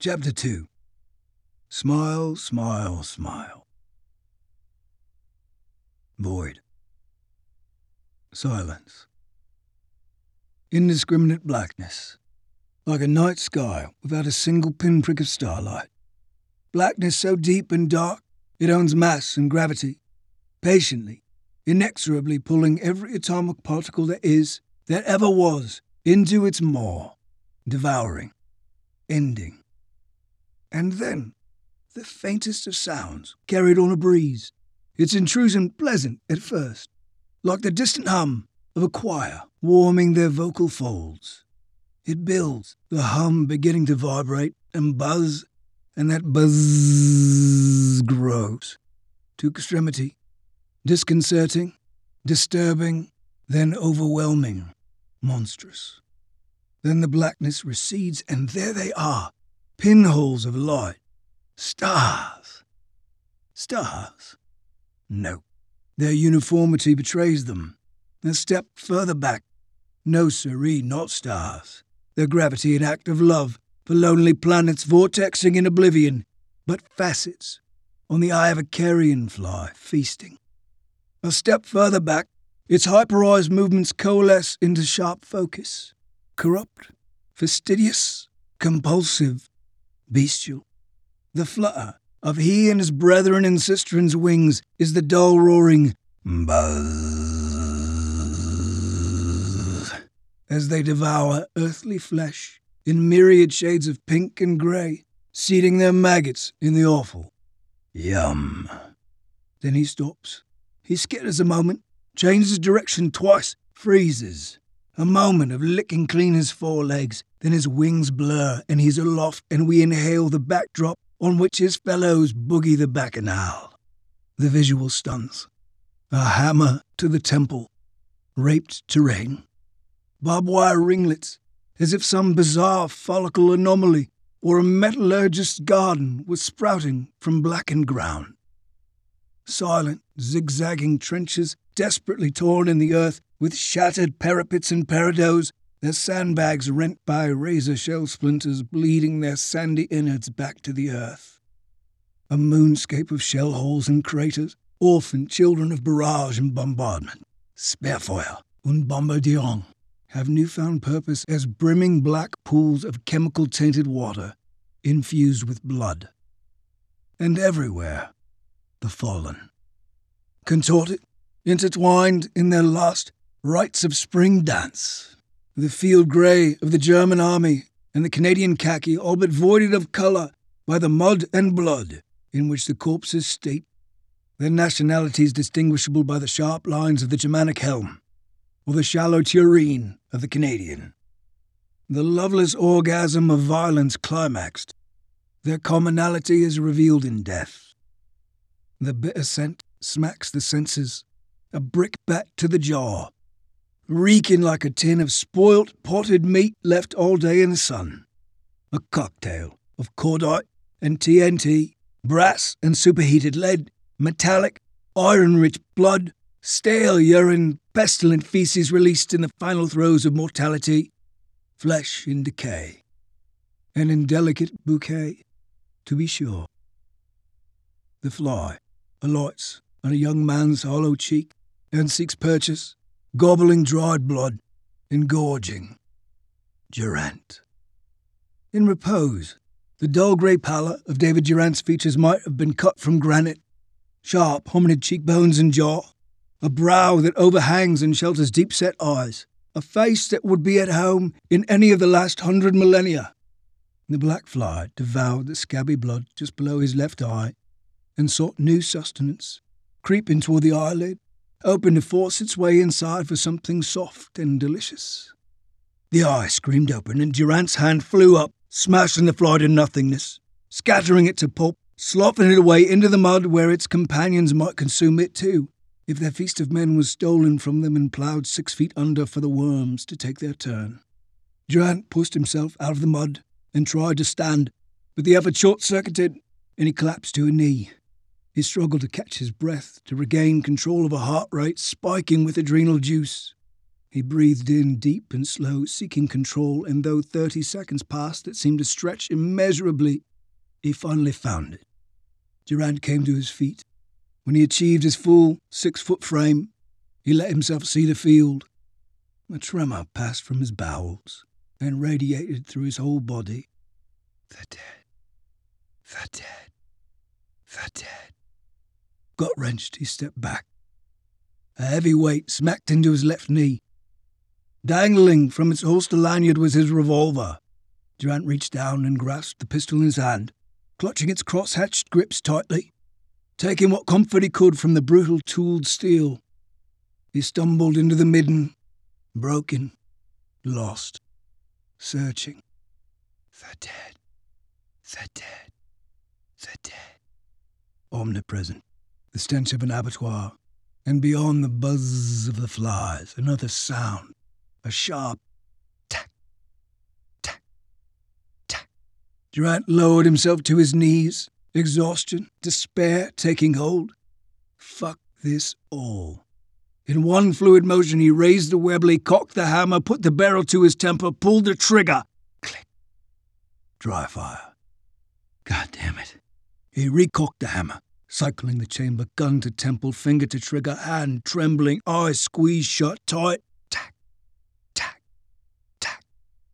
Chapter 2 Smile, smile, smile. Void. Silence. Indiscriminate blackness. Like a night sky without a single pinprick of starlight. Blackness so deep and dark it owns mass and gravity, patiently, inexorably pulling every atomic particle there is, that ever was, into its maw, devouring, ending. And then, the faintest of sounds carried on a breeze, its intrusion pleasant at first, like the distant hum of a choir warming their vocal folds. It builds, the hum beginning to vibrate and buzz, and that buzz grows to extremity, disconcerting, disturbing, then overwhelming, monstrous. Then the blackness recedes, and there they are, pinholes of light. Stars. Stars? No. Their uniformity betrays them. A step further back. No, siree, not stars. Their gravity an act of love for lonely planets vortexing in oblivion, but facets on the eye of a carrion fly feasting. A step further back, its hyperized movements coalesce into sharp focus. Corrupt, fastidious, compulsive, bestial. The flutter of he and his brethren and sistren's wings is the dull roaring buzz as they devour earthly flesh in myriad shades of pink and grey, seeding their maggots in the offal. Yum. Then he stops. He skitters a moment, changes direction twice, freezes. A moment of licking clean his forelegs, then his wings blur and he's aloft, and we inhale the backdrop on which his fellows boogie the bacchanal. The visual stuns. A hammer to the temple. Raped terrain. Barbed wire ringlets, as if some bizarre follicle anomaly or a metallurgist's garden was sprouting from blackened ground. Silent, zigzagging trenches desperately torn in the earth with shattered parapets and parados, their sandbags rent by razor shell splinters bleeding their sandy innards back to the earth. A moonscape of shell holes and craters, orphaned children of barrage and bombardment, Sperrfeuer und Bombardierung, have newfound purpose as brimming black pools of chemical tainted water infused with blood. And everywhere, the fallen. Contorted, intertwined in their last rites of spring dance. The field grey of the German army and the Canadian khaki all but voided of colour by the mud and blood in which the corpses state, their nationalities distinguishable by the sharp lines of the Germanic helm or the shallow tureen of the Canadian. The loveless orgasm of violence climaxed. Their commonality is revealed in death. The bitter scent smacks the senses, a brickbat to the jaw, reeking like a tin of spoilt potted meat left all day in the sun. A cocktail of cordite and TNT, brass and superheated lead, metallic, iron rich blood, stale urine, pestilent feces released in the final throes of mortality, flesh in decay. An indelicate bouquet, to be sure. The fly alights on a young man's hollow cheek and seeks purchase, gobbling dried blood, engorging. Durant. In repose, the dull grey pallor of David Durant's features might have been cut from granite. Sharp, hominid cheekbones and jaw, a brow that overhangs and shelters deep set eyes, a face that would be at home in any of the last hundred millennia. The black fly devoured the scabby blood just below his left eye and sought new sustenance, creeping toward the eyelid, open to force its way inside for something soft and delicious. The eye screamed open, and Durant's hand flew up, smashing the fly to nothingness, scattering it to pulp, sloughing it away into the mud where its companions might consume it too, if their feast of men was stolen from them and ploughed six feet under for the worms to take their turn. Durant pushed himself out of the mud and tried to stand, but the effort short circuited, and he collapsed to a knee. He struggled to catch his breath, to regain control of a heart rate spiking with adrenal juice. He breathed in deep and slow, seeking control, and though 30 seconds passed that seemed to stretch immeasurably, he finally found it. Durant came to his feet. When he achieved his full six foot frame, he let himself see the field. A tremor passed from his bowels and radiated through his whole body. The dead. The dead. The dead. Gut wrenched, he stepped back. A heavy weight smacked into his left knee. Dangling from its holster lanyard was his revolver. Durant reached down and grasped the pistol in his hand, clutching its cross-hatched grips tightly, taking what comfort he could from the brutal tooled steel. He stumbled into the midden, broken, lost, searching. The dead, the dead, the dead. Omnipresent, the stench of an abattoir, and beyond the buzz of the flies, another sound a sharp tack, tack, tack. Durant lowered himself to his knees, exhaustion, despair taking hold. Fuck this all. In one fluid motion, he raised the Webley, cocked the hammer, put the barrel to his temple, pulled the trigger. Click. Dry fire. God damn it. He recocked the hammer, cycling the chamber, gun to temple, finger to trigger, hand trembling, eyes squeezed shut tight. Tack, tack, tack.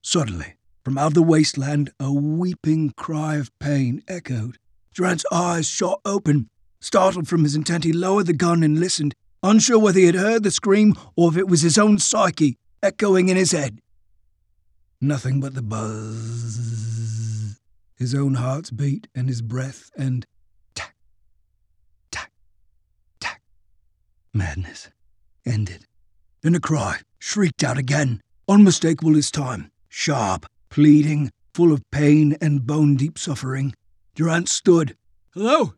Suddenly, from out of the wasteland, a weeping cry of pain echoed. Durant's eyes shot open. Startled from his intent, he lowered the gun and listened, unsure whether he had heard the scream or if it was his own psyche echoing in his head. Nothing but the buzz, his own heart's beat and his breath, and tack, tack, tack. Madness ended. Then a cry shrieked out again, unmistakable this time sharp, pleading, full of pain and bone deep suffering. Durant stood. Hello?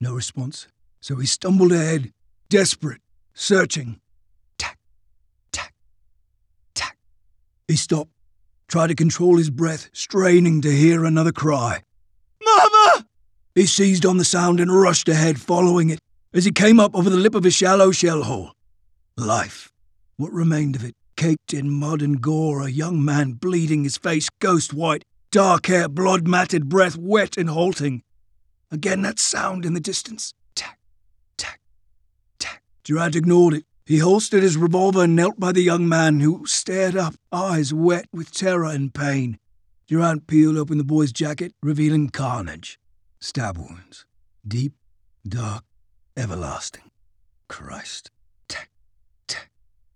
No response. So he stumbled ahead, desperate, searching. Tack, tack, tack. He stopped, tried to control his breath, straining to hear another cry. Mama! He seized on the sound and rushed ahead, following it, as he came up over the lip of a shallow shell hole. Life, what remained of it, caked in mud and gore, a young man bleeding, his face ghost white, dark hair, blood matted, breath wet and halting. Again that sound in the distance. Tack, tack, tack. Durant ignored it. He holstered his revolver and knelt by the young man, who stared up, eyes wet with terror and pain. Durant peeled open the boy's jacket, revealing carnage. Stab wounds. Deep, dark, everlasting. Christ.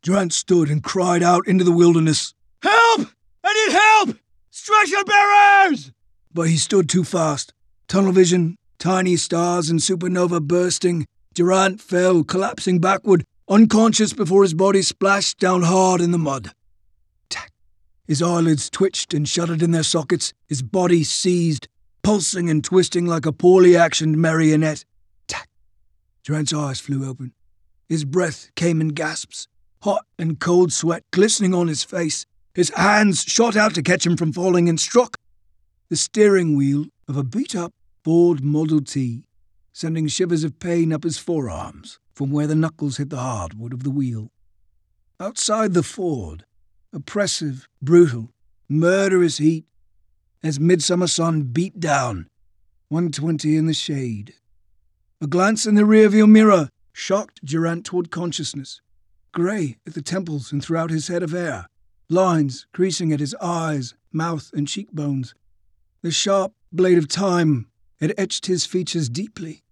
Durant stood and cried out into the wilderness, Help! I need help! Stretcher bearers! But he stood too fast. Tunnel vision, tiny stars and supernova bursting. Durant fell, collapsing backward, unconscious before his body splashed down hard in the mud. Tack. His eyelids twitched and shuddered in their sockets, his body seized, pulsing and twisting like a poorly actioned marionette. Durant's eyes flew open. His breath came in gasps hot and cold sweat glistening on his face. His hands shot out to catch him from falling and struck the steering wheel of a beat up Ford Model T, sending shivers of pain up his forearms from where the knuckles hit the hardwood of the wheel. Outside the Ford, oppressive, brutal, murderous heat as midsummer sun beat down, 120 in the shade. A glance in the rearview mirror shocked Durant toward consciousness grey at the temples and throughout his head of hair, lines creasing at his eyes, mouth, and cheekbones. The sharp blade of time had etched his features deeply.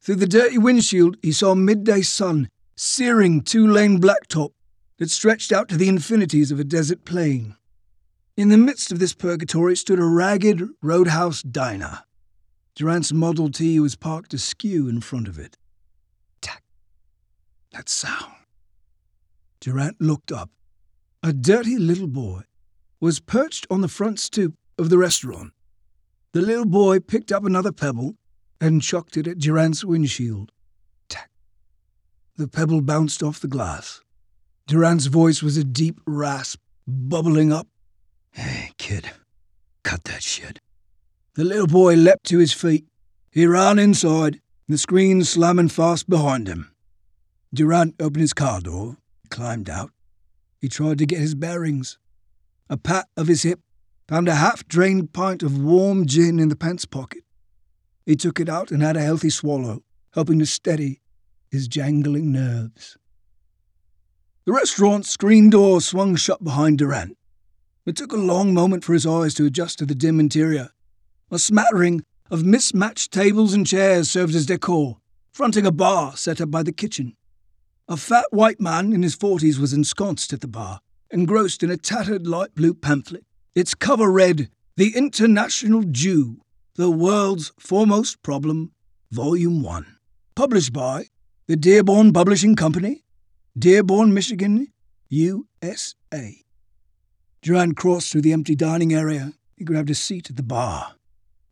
Through the dirty windshield, he saw midday sun searing two lane blacktop that stretched out to the infinities of a desert plain. In the midst of this purgatory stood a ragged roadhouse diner. Durant's Model T was parked askew in front of it. Tack. That sound. Durant looked up. A dirty little boy was perched on the front stoop of the restaurant. The little boy picked up another pebble and chucked it at Durant's windshield. Tack. The pebble bounced off the glass. Durant's voice was a deep rasp, bubbling up. Hey, kid, cut that shit. The little boy leapt to his feet. He ran inside, the screen slamming fast behind him. Durant opened his car door climbed out. He tried to get his bearings. A pat of his hip found a half drained pint of warm gin in the pants pocket. He took it out and had a healthy swallow, helping to steady his jangling nerves. The restaurant's screen door swung shut behind Durant. It took a long moment for his eyes to adjust to the dim interior. A smattering of mismatched tables and chairs served as decor, fronting a bar set up by the kitchen. A fat white man in his forties was ensconced at the bar, engrossed in a tattered light blue pamphlet. Its cover read, The International Jew, the World's Foremost Problem, Volume 1. Published by the Dearborn Publishing Company, Dearborn, Michigan, USA. Durant crossed through the empty dining area. He grabbed a seat at the bar.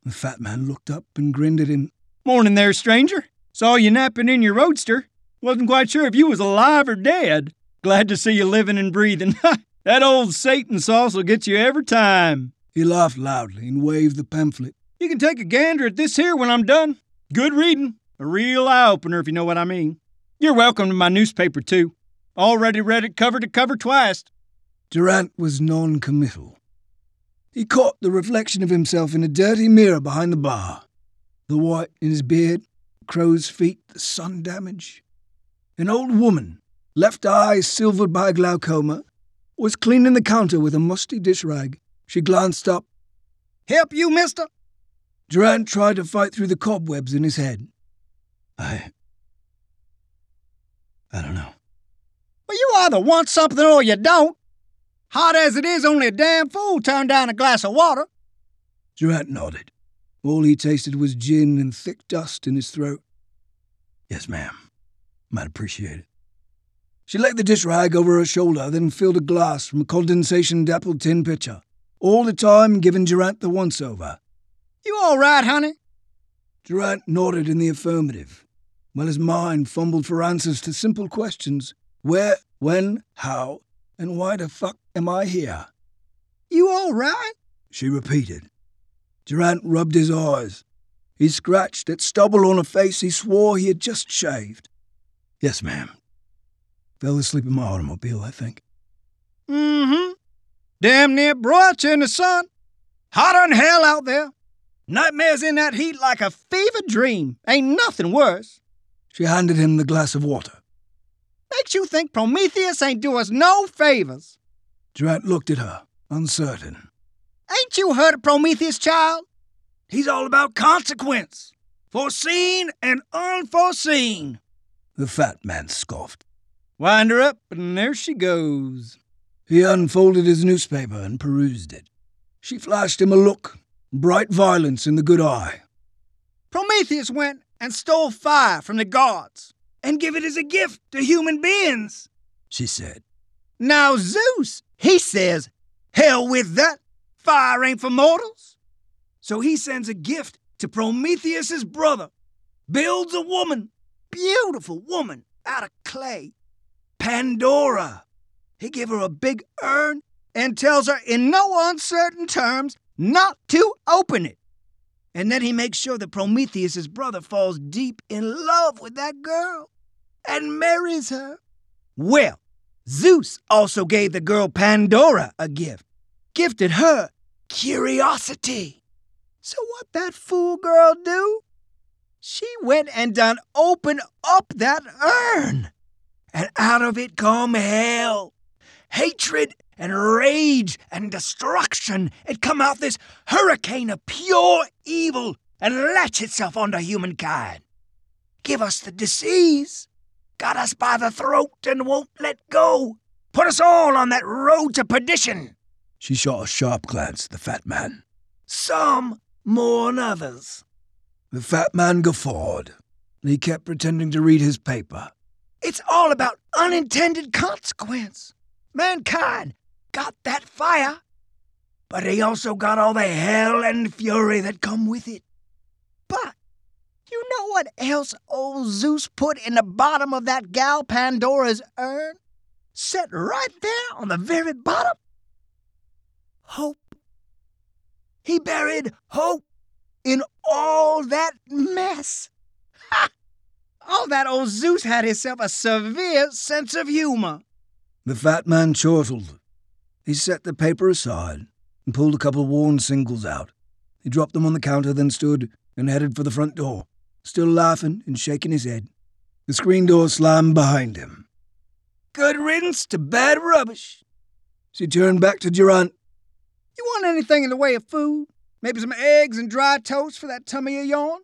The fat man looked up and grinned at him. Morning there, stranger. Saw you napping in your roadster. Wasn't quite sure if you was alive or dead. Glad to see you living and breathing. that old Satan sauce will get you every time. He laughed loudly and waved the pamphlet. You can take a gander at this here when I'm done. Good reading. A real eye opener, if you know what I mean. You're welcome to my newspaper, too. Already read it cover to cover twice. Durant was non committal. He caught the reflection of himself in a dirty mirror behind the bar. The white in his beard, crow's feet, the sun damage. An old woman, left eye silvered by glaucoma, was cleaning the counter with a musty dish rag. She glanced up. Help you, mister? Durant tried to fight through the cobwebs in his head. I. I don't know. Well, you either want something or you don't. Hot as it is, only a damn fool turned down a glass of water. Durant nodded. All he tasted was gin and thick dust in his throat. Yes, ma'am. Might appreciate it. She laid the dish rag over her shoulder, then filled a glass from a condensation dappled tin pitcher, all the time giving Durant the once over. You all right, honey? Durant nodded in the affirmative, while his mind fumbled for answers to simple questions where, when, how, and why the fuck am I here? You all right? She repeated. Durant rubbed his eyes. He scratched at stubble on a face he swore he had just shaved. Yes, ma'am. Fell asleep in my automobile, I think. Mm-hmm. Damn near brought you in the sun. Hotter than hell out there. Nightmares in that heat like a fever dream. Ain't nothing worse. She handed him the glass of water. Makes you think Prometheus ain't do us no favors. Durant looked at her, uncertain. Ain't you heard of Prometheus, child? He's all about consequence. Foreseen and unforeseen. The fat man scoffed. Wind her up, and there she goes. He unfolded his newspaper and perused it. She flashed him a look, bright violence in the good eye. Prometheus went and stole fire from the gods and give it as a gift to human beings, she said. Now Zeus, he says, hell with that. Fire ain't for mortals. So he sends a gift to Prometheus's brother, builds a woman, beautiful woman out of clay, Pandora. He give her a big urn and tells her in no uncertain terms not to open it. And then he makes sure that Prometheus's brother falls deep in love with that girl and marries her. Well, Zeus also gave the girl Pandora a gift, gifted her curiosity. So what that fool girl do? She went and done open up that urn, and out of it come hell, hatred and rage and destruction. It come out this hurricane of pure evil and latch itself onto humankind. Give us the disease, got us by the throat and won't let go. Put us all on that road to perdition. She shot a sharp glance at the fat man. Some more than others. The fat man guffawed. He kept pretending to read his paper. It's all about unintended consequence. Mankind got that fire, but he also got all the hell and fury that come with it. But you know what else old Zeus put in the bottom of that gal Pandora's urn? Set right there on the very bottom? Hope. He buried hope in all that mess. Ha! All that old Zeus had himself a severe sense of humor. The fat man chortled. He set the paper aside and pulled a couple worn singles out. He dropped them on the counter, then stood and headed for the front door, still laughing and shaking his head. The screen door slammed behind him. Good riddance to bad rubbish. She turned back to Durant. You want anything in the way of food? Maybe some eggs and dry toast for that tummy of yourn?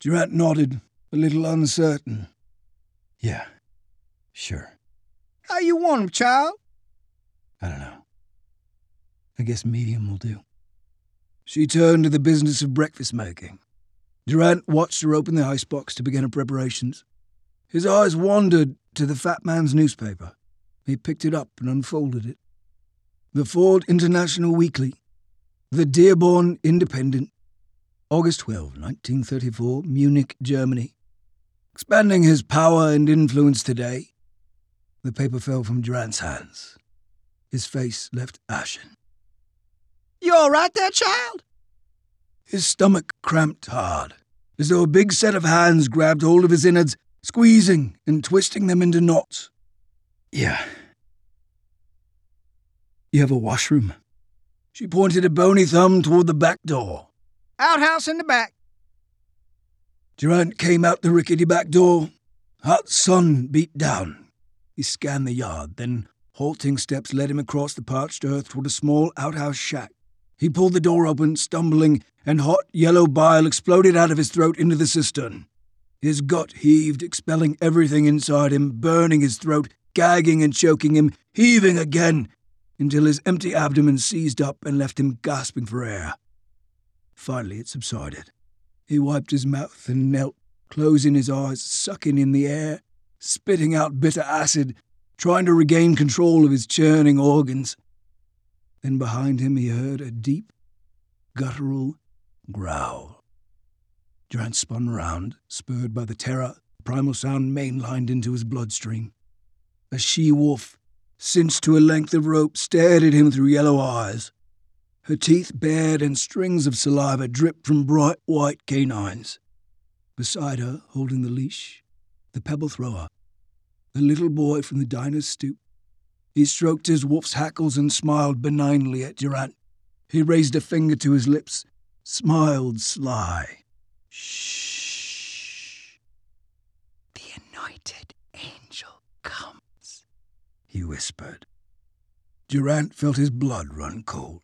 Durant nodded, a little uncertain. Yeah, sure. How you want 'em, child? I don't know. I guess medium will do. She turned to the business of breakfast making. Durant watched her open the icebox to begin her preparations. His eyes wandered to the fat man's newspaper. He picked it up and unfolded it. The Ford International Weekly, the Dearborn Independent, August 12, 1934, Munich, Germany. Expanding his power and influence today, the paper fell from Durant's hands. His face left ashen. You all right there, child? His stomach cramped hard, as though a big set of hands grabbed hold of his innards, squeezing and twisting them into knots. Yeah. You have a washroom? She pointed a bony thumb toward the back door. Outhouse in the back. Durant came out the rickety back door. Hot sun beat down. He scanned the yard, then halting steps led him across the parched earth toward a small outhouse shack. He pulled the door open, stumbling, and hot yellow bile exploded out of his throat into the cistern. His gut heaved, expelling everything inside him, burning his throat, gagging and choking him, heaving again, until his empty abdomen seized up and left him gasping for air. Finally, it subsided. He wiped his mouth and knelt, closing his eyes, sucking in the air, spitting out bitter acid, trying to regain control of his churning organs. Then behind him he heard a deep, guttural growl. Durant spun round, spurred by the terror the primal sound mainlined into his bloodstream. A she wolf, cinched to a length of rope, stared at him through yellow eyes. Her teeth bared and strings of saliva dripped from bright white canines. Beside her, holding the leash, the pebble thrower, the little boy from the diner's stoop. He stroked his wolf's hackles and smiled benignly at Durant. He raised a finger to his lips, smiled sly. Shh. The anointed angel comes, he whispered. Durant felt his blood run cold.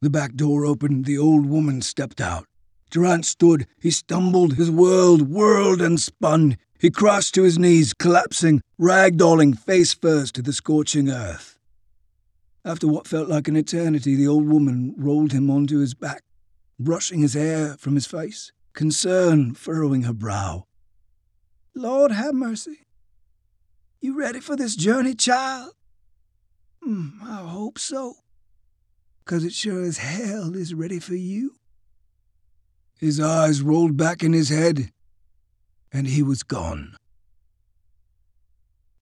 The back door opened, the old woman stepped out. Durant stood, he stumbled, his world whirled and spun. He crashed to his knees, collapsing, ragdolling face first to the scorching earth. After what felt like an eternity, the old woman rolled him onto his back, brushing his hair from his face, concern furrowing her brow. Lord have mercy. You ready for this journey, child? Mm, I hope so. 'Cause it sure as hell is ready for you. His eyes rolled back in his head, and he was gone.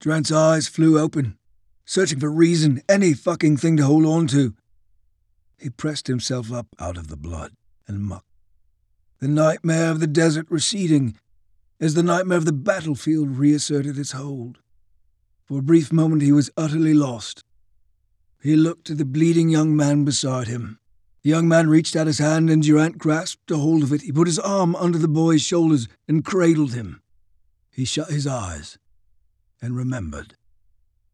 Durant's eyes flew open, searching for reason, any fucking thing to hold on to. He pressed himself up out of the blood and muck. The nightmare of the desert receding as the nightmare of the battlefield reasserted its hold. For a brief moment he was utterly lost. He looked at the bleeding young man beside him. The young man reached out his hand and Durant grasped a hold of it. He put his arm under the boy's shoulders and cradled him. He shut his eyes and remembered.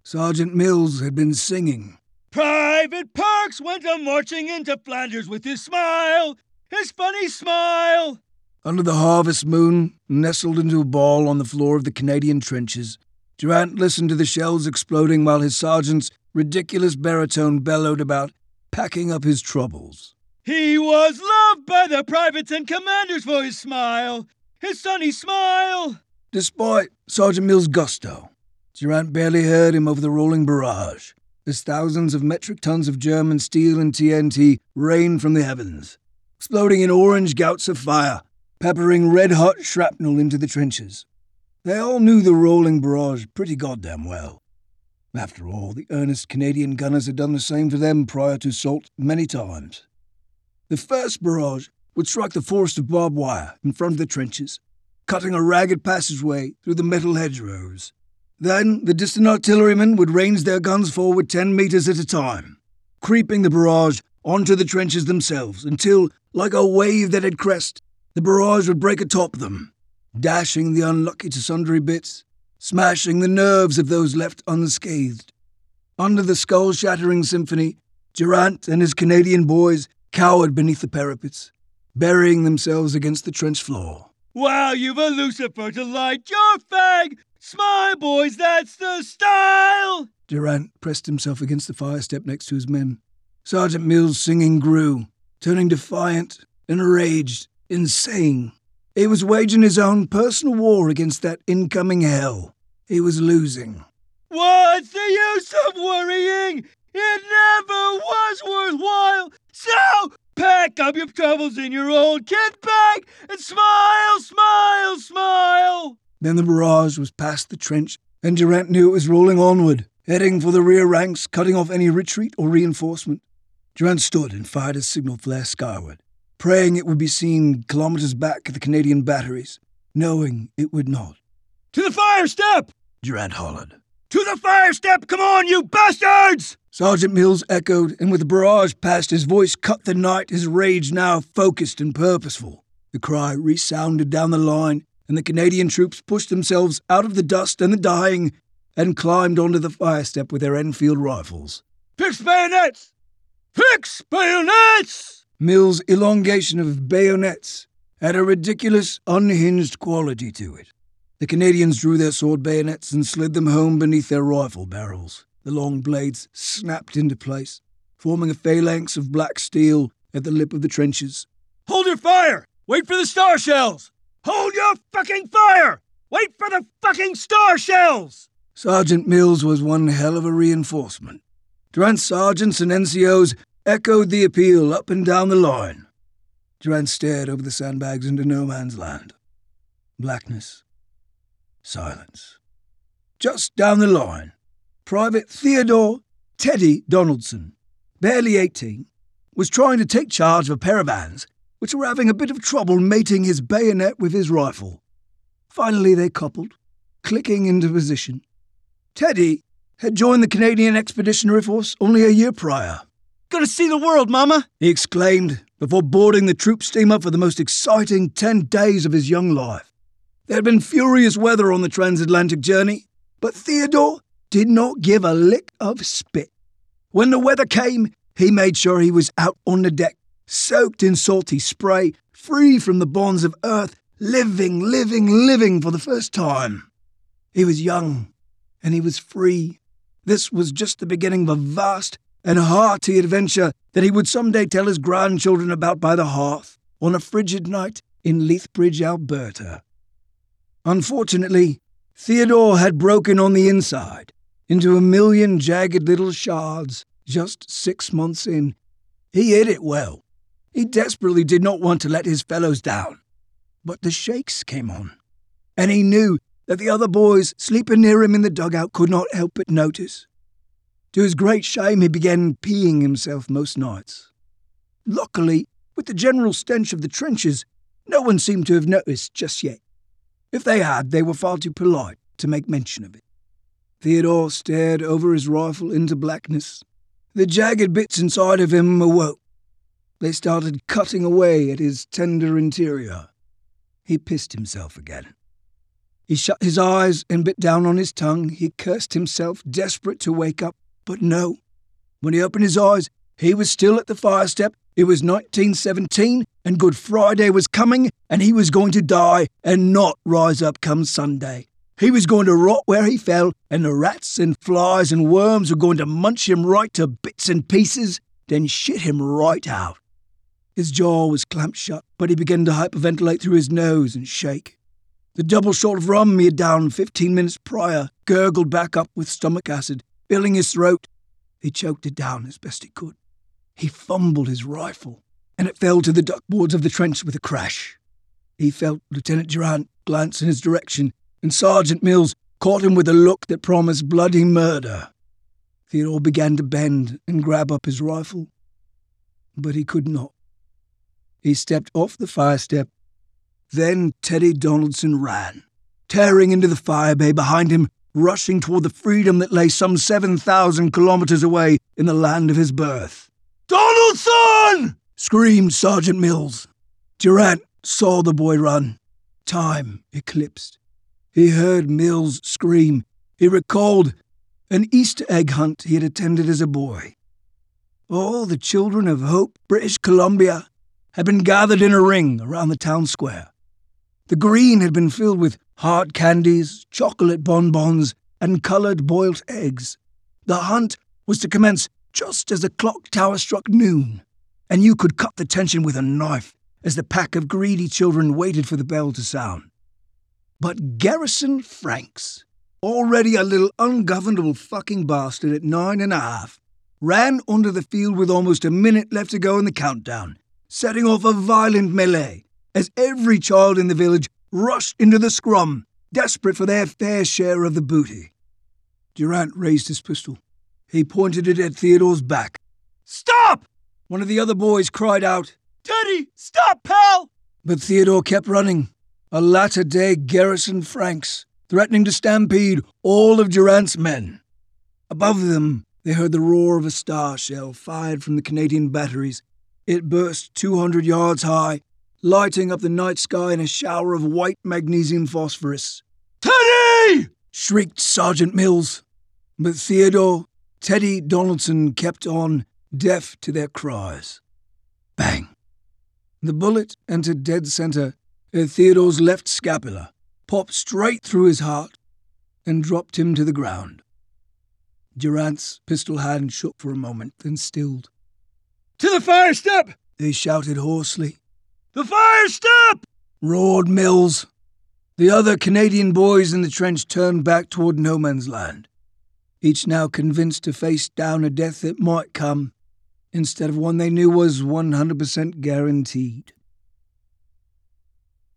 Sergeant Mills had been singing. Private Perks went a marching into Flanders with his smile, his funny smile. Under the harvest moon, nestled into a ball on the floor of the Canadian trenches, Durant listened to the shells exploding while his sergeant's ridiculous baritone bellowed about packing up his troubles. He was loved by the privates and commanders for his smile, his sunny smile. Despite Sergeant Mill's gusto, Durant barely heard him over the rolling barrage as thousands of metric tons of German steel and TNT rained from the heavens, exploding in orange gouts of fire, peppering red hot shrapnel into the trenches. They all knew the rolling barrage pretty goddamn well. After all, the earnest Canadian gunners had done the same to them prior to Salt many times. The first barrage would strike the forest of barbed wire in front of the trenches, cutting a ragged passageway through the metal hedgerows. Then the distant artillerymen would range their guns forward 10 metres at a time, creeping the barrage onto the trenches themselves until, like a wave that had crest, the barrage would break atop them, dashing the unlucky to sundry bits, smashing the nerves of those left unscathed. Under the skull shattering symphony, Durant and his Canadian boys cowered beneath the parapets, burying themselves against the trench floor. Wow, you've a Lucifer to light your fag! Smile, boys, that's the style! Durant pressed himself against the fire step next to his men. Sergeant Mills' singing grew, turning defiant, enraged, insane. He was waging his own personal war against that incoming hell. He was losing. What's the use of worrying? It never was worthwhile. So pack up your troubles in your old kit bag and smile, smile, smile. Then the barrage was past the trench, and Durant knew it was rolling onward, heading for the rear ranks, cutting off any retreat or reinforcement. Durant stood and fired his signal flare skyward, praying it would be seen kilometers back at the Canadian batteries, knowing it would not. To the fire step! Durant hollered. To the fire step! Come on, you bastards! Sergeant Mills echoed, and with the barrage past, his voice cut the night, his rage now focused and purposeful. The cry resounded down the line, and the Canadian troops pushed themselves out of the dust and the dying and climbed onto the fire step with their Enfield rifles. Fix bayonets! Fix bayonets! Mill's elongation of bayonets had a ridiculous, unhinged quality to it. The Canadians drew their sword bayonets and slid them home beneath their rifle barrels. The long blades snapped into place, forming a phalanx of black steel at the lip of the trenches. Hold your fire! Wait for the star shells! Hold your fucking fire! Wait for the fucking star shells! Sergeant Mills was one hell of a reinforcement. Durant's sergeants and NCOs echoed the appeal up and down the line. Durant stared over the sandbags into no man's land. Blackness. Silence. Just down the line, Private Theodore Teddy Donaldson, barely 18, was trying to take charge of a pair of vans which were having a bit of trouble mating his bayonet with his rifle. Finally, they coupled, clicking into position. Teddy had joined the Canadian Expeditionary Force only a year prior. Gonna see the world, Mama! He exclaimed before boarding the troop steamer for the most exciting ten days of his young life. There had been furious weather on the transatlantic journey, but Theodore did not give a lick of spit. When the weather came, he made sure he was out on the deck, soaked in salty spray, free from the bonds of earth, living, living, living for the first time. He was young, and he was free. This was just the beginning of a vast and hearty adventure that he would someday tell his grandchildren about by the hearth on a frigid night in Lethbridge, Alberta. Unfortunately, Theodore had broken on the inside into a million jagged little shards just six months in. He hid it well. He desperately did not want to let his fellows down. But the shakes came on, and he knew that the other boys sleeping near him in the dugout could not help but notice. To his great shame, he began peeing himself most nights. Luckily, with the general stench of the trenches, no one seemed to have noticed just yet. If they had, they were far too polite to make mention of it. Theodore stared over his rifle into blackness. The jagged bits inside of him awoke. They started cutting away at his tender interior. He pissed himself again. He shut his eyes and bit down on his tongue. He cursed himself, desperate to wake up. But no. When he opened his eyes, he was still at the fire step. It was 1917, and Good Friday was coming, and he was going to die and not rise up come Sunday. He was going to rot where he fell, and the rats and flies and worms were going to munch him right to bits and pieces, then shit him right out. His jaw was clamped shut, but he began to hyperventilate through his nose and shake. The double shot of rum he had downed 15 minutes prior gurgled back up with stomach acid, filling his throat. He choked it down as best he could. He fumbled his rifle, and it fell to the duckboards of the trench with a crash. He felt Lieutenant Durant glance in his direction, and Sergeant Mills caught him with a look that promised bloody murder. Theodore began to bend and grab up his rifle, but he could not. He stepped off the fire step. Then Teddy Donaldson ran. Tearing into the fire bay behind him rushing toward the freedom that lay some 7,000 kilometers away in the land of his birth. Donaldson! screamed Sergeant Mills. Durant saw the boy run. Time eclipsed. He heard Mills scream. He recalled an Easter egg hunt he had attended as a boy. All the children of Hope, British Columbia, had been gathered in a ring around the town square. The green had been filled with hard candies, chocolate bonbons, and coloured boiled eggs. The hunt was to commence just as the clock tower struck noon, and you could cut the tension with a knife as the pack of greedy children waited for the bell to sound. But Garrison Franks, already a little ungovernable fucking bastard at nine and a half, ran onto the field with almost a minute left to go in the countdown, setting off a violent melee as every child in the village rushed into the scrum, desperate for their fair share of the booty. Durant raised his pistol. He pointed it at Theodore's back. Stop! One of the other boys cried out, Teddy, stop, pal! but Theodore kept running, a latter day Garrison Franks, threatening to stampede all of Durant's men. Above them, they heard the roar of a star shell fired from the Canadian batteries. It burst 200 yards high, lighting up the night sky in a shower of white magnesium phosphorus. Teddy! shrieked Sergeant Mills. But Theodore, Teddy Donaldson kept on, deaf to their cries. Bang! The bullet entered dead center at Theodore's left scapula, popped straight through his heart, and dropped him to the ground. Durant's pistol hand shook for a moment, then stilled. To the fire step! They shouted hoarsely. The fire step! roared Mills. The other Canadian boys in the trench turned back toward no man's land, each now convinced to face down a death that might come instead of one they knew was 100% guaranteed.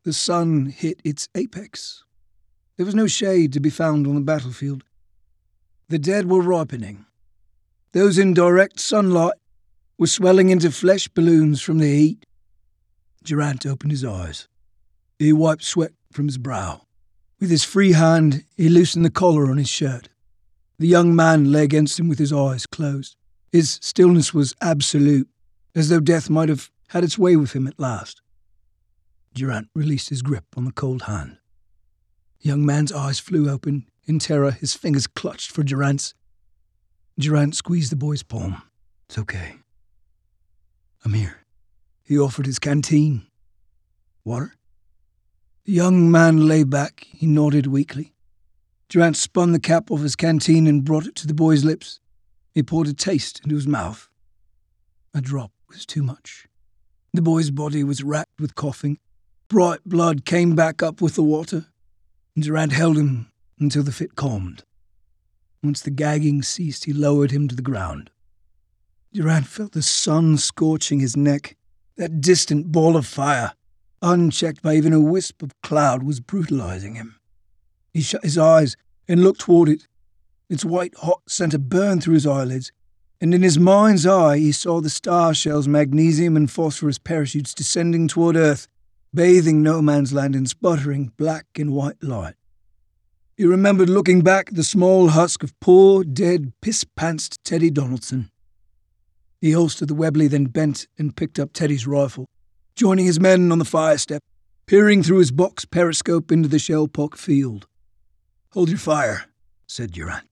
The sun hit its apex. There was no shade to be found on the battlefield. The dead were ripening. Those in direct sunlight were swelling into flesh balloons from the heat. Durant opened his eyes. He wiped sweat from his brow. With his free hand, he loosened the collar on his shirt. The young man lay against him with his eyes closed. His stillness was absolute, as though death might have had its way with him at last. Durant released his grip on the cold hand. The young man's eyes flew open. In terror, his fingers clutched for Durant's. Durant squeezed the boy's palm. It's okay. I'm here. He offered his canteen. Water? The young man lay back. He nodded weakly. Durant spun the cap off his canteen and brought it to the boy's lips. He poured a taste into his mouth. A drop was too much. The boy's body was racked with coughing. Bright blood came back up with the water. Durant held him until the fit calmed. Once the gagging ceased, he lowered him to the ground. Durant felt the sun scorching his neck. That distant ball of fire, unchecked by even a wisp of cloud, was brutalizing him. He shut his eyes and looked toward it. Its white hot centre burned through his eyelids, and in his mind's eye he saw the star shell's magnesium and phosphorus parachutes descending toward Earth, bathing no man's land in sputtering black and white light. He remembered looking back at the small husk of poor, dead, piss-pantsed Teddy Donaldson. He holstered the Webley, then bent and picked up Teddy's rifle, joining his men on the fire step, peering through his box periscope into the shell-pocked field. Hold your fire, said Durant.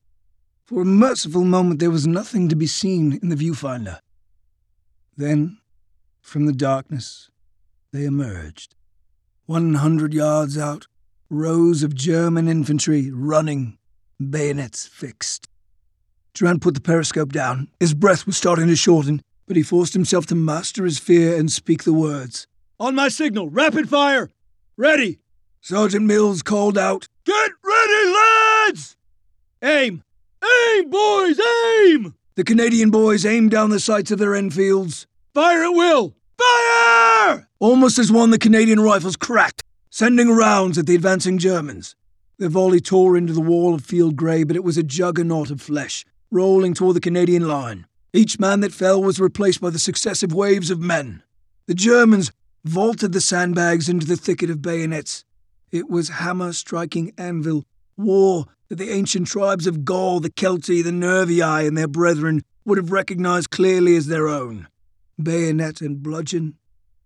For a merciful moment there was nothing to be seen in the viewfinder. Then, from the darkness, they emerged. One hundred yards out, rows of German infantry running, bayonets fixed. Durant put the periscope down. His breath was starting to shorten, but he forced himself to master his fear and speak the words. On my signal, rapid fire! Ready! Sergeant Mills called out. Get ready, lads! Aim! Aim, boys, aim! The Canadian boys aimed down the sights of their Enfields. Fire at will! Fire! Almost as one, the Canadian rifles cracked, sending rounds at the advancing Germans. Their volley tore into the wall of field grey, but it was a juggernaut of flesh, rolling toward the Canadian line. Each man that fell was replaced by the successive waves of men. The Germans vaulted the sandbags into the thicket of bayonets. It was hammer striking anvil, war that the ancient tribes of Gaul, the Celti, the Nervii, and their brethren would have recognized clearly as their own. Bayonet and bludgeon,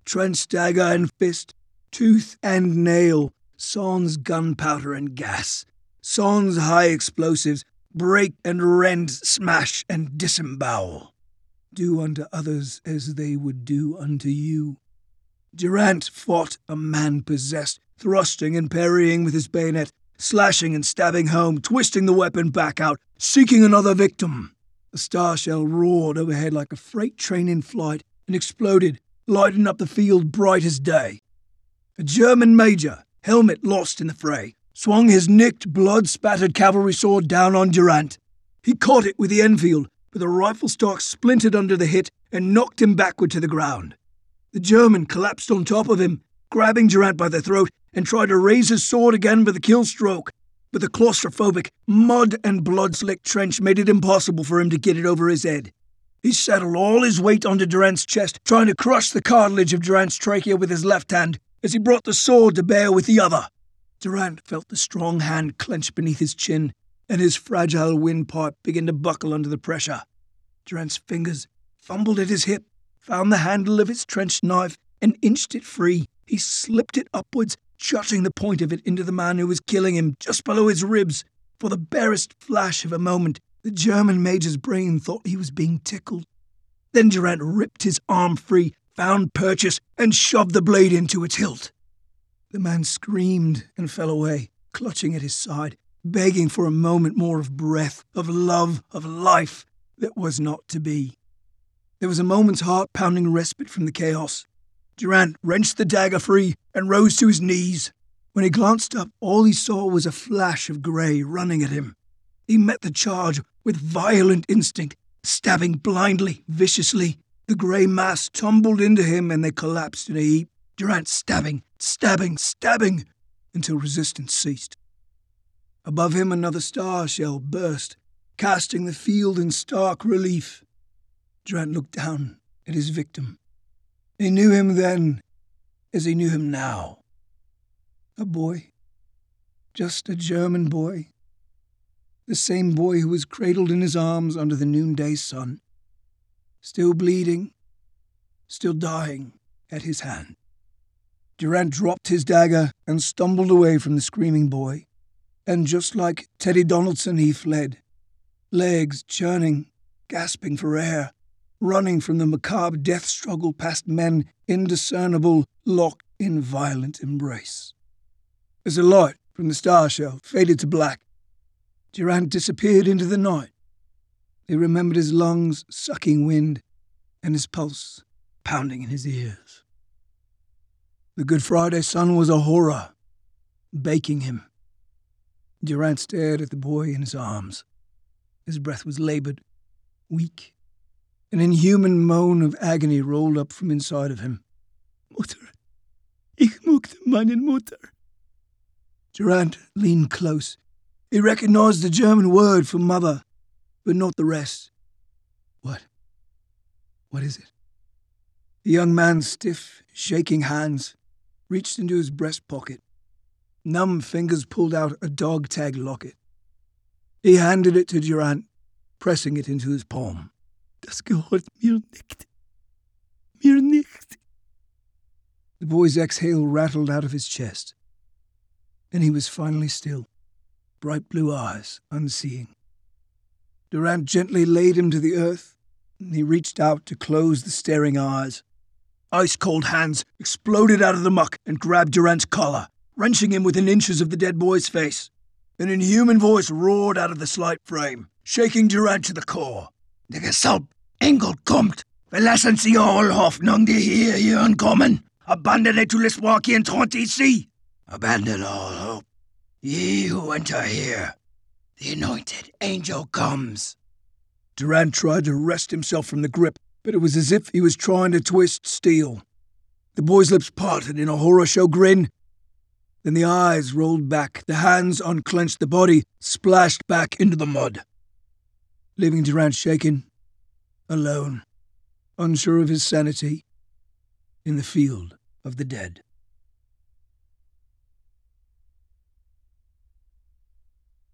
trench dagger and fist, tooth and nail, sans gunpowder and gas, sans high explosives, break and rend, smash and disembowel. Do unto others as they would do unto you. Durant fought a man possessed, thrusting and parrying with his bayonet, slashing and stabbing home, twisting the weapon back out, seeking another victim. The star shell roared overhead like a freight train in flight and exploded, lighting up the field bright as day. A German major, helmet lost in the fray, swung his nicked, blood spattered cavalry sword down on Durant. He caught it with the Enfield, but the rifle stock splintered under the hit and knocked him backward to the ground. The German collapsed on top of him, grabbing Durant by the throat, and tried to raise his sword again for the kill stroke. But the claustrophobic, mud and blood slicked trench made it impossible for him to get it over his head. He settled all his weight onto Durant's chest, trying to crush the cartilage of Durant's trachea with his left hand as he brought the sword to bear with the other. Durant felt the strong hand clench beneath his chin, and his fragile windpipe begin to buckle under the pressure. Durant's fingers fumbled at his hip, found the handle of his trench knife, and inched it free. He slipped it upwards, jutting the point of it into the man who was killing him just below his ribs. For the barest flash of a moment, the German major's brain thought he was being tickled. Then Durant ripped his arm free, found purchase, and shoved the blade into its hilt. The man screamed and fell away, clutching at his side, begging for a moment more of breath, of love, of life that was not to be. There was a moment's heart pounding respite from the chaos. Durant wrenched the dagger free and rose to his knees. When he glanced up, all he saw was a flash of grey running at him. He met the charge with violent instinct, stabbing blindly, viciously. The grey mass tumbled into him and they collapsed in a heap. Durant stabbing, stabbing, stabbing until resistance ceased. Above him, another star shell burst, casting the field in stark relief. Durant looked down at his victim. He knew him then as he knew him now. A boy. Just a German boy. The same boy who was cradled in his arms under the noonday sun. Still bleeding, still dying at his hand. Durant dropped his dagger and stumbled away from the screaming boy. And just like Teddy Donaldson, he fled, legs churning, gasping for air, running from the macabre death struggle past men indiscernible, locked in violent embrace. As the light from the star shell faded to black, Durant disappeared into the night. They remembered his lungs sucking wind and his pulse pounding in his ears. The Good Friday sun was a horror, baking him. Durant stared at the boy in his arms. His breath was labored, weak, an inhuman moan of agony rolled up from inside of him. Mutter, ich möchte meinen Mutter. Durant leaned close. He recognized the German word for mother, but not the rest. What? What is it? The young man's stiff, shaking hands reached into his breast pocket. Numb fingers pulled out a dog tag locket. He handed it to Durant, pressing it into his palm. Das gehört mir nicht. Mir nicht. The boy's exhale rattled out of his chest. Then he was finally still, bright blue eyes unseeing. Durant gently laid him to the earth, and he reached out to close the staring eyes. Ice cold hands exploded out of the muck and grabbed Durant's collar, wrenching him within inches of the dead boy's face. An inhuman voice roared out of the slight frame, shaking Durant to the core. Der Gesalb, Engel kommt! Verlassen Sie all Hoffnung, die hier, hier ankommen! Abandon to l'espoir qui entrant ici! Abandon all hope. Ye who enter here, the anointed angel comes. Durant tried to wrest himself from the grip, but it was as if he was trying to twist steel. The boy's lips parted in a horror show grin. Then the eyes rolled back, the hands unclenched, the body splashed back into the mud leaving Durant shaken, alone, unsure of his sanity, in the field of the dead.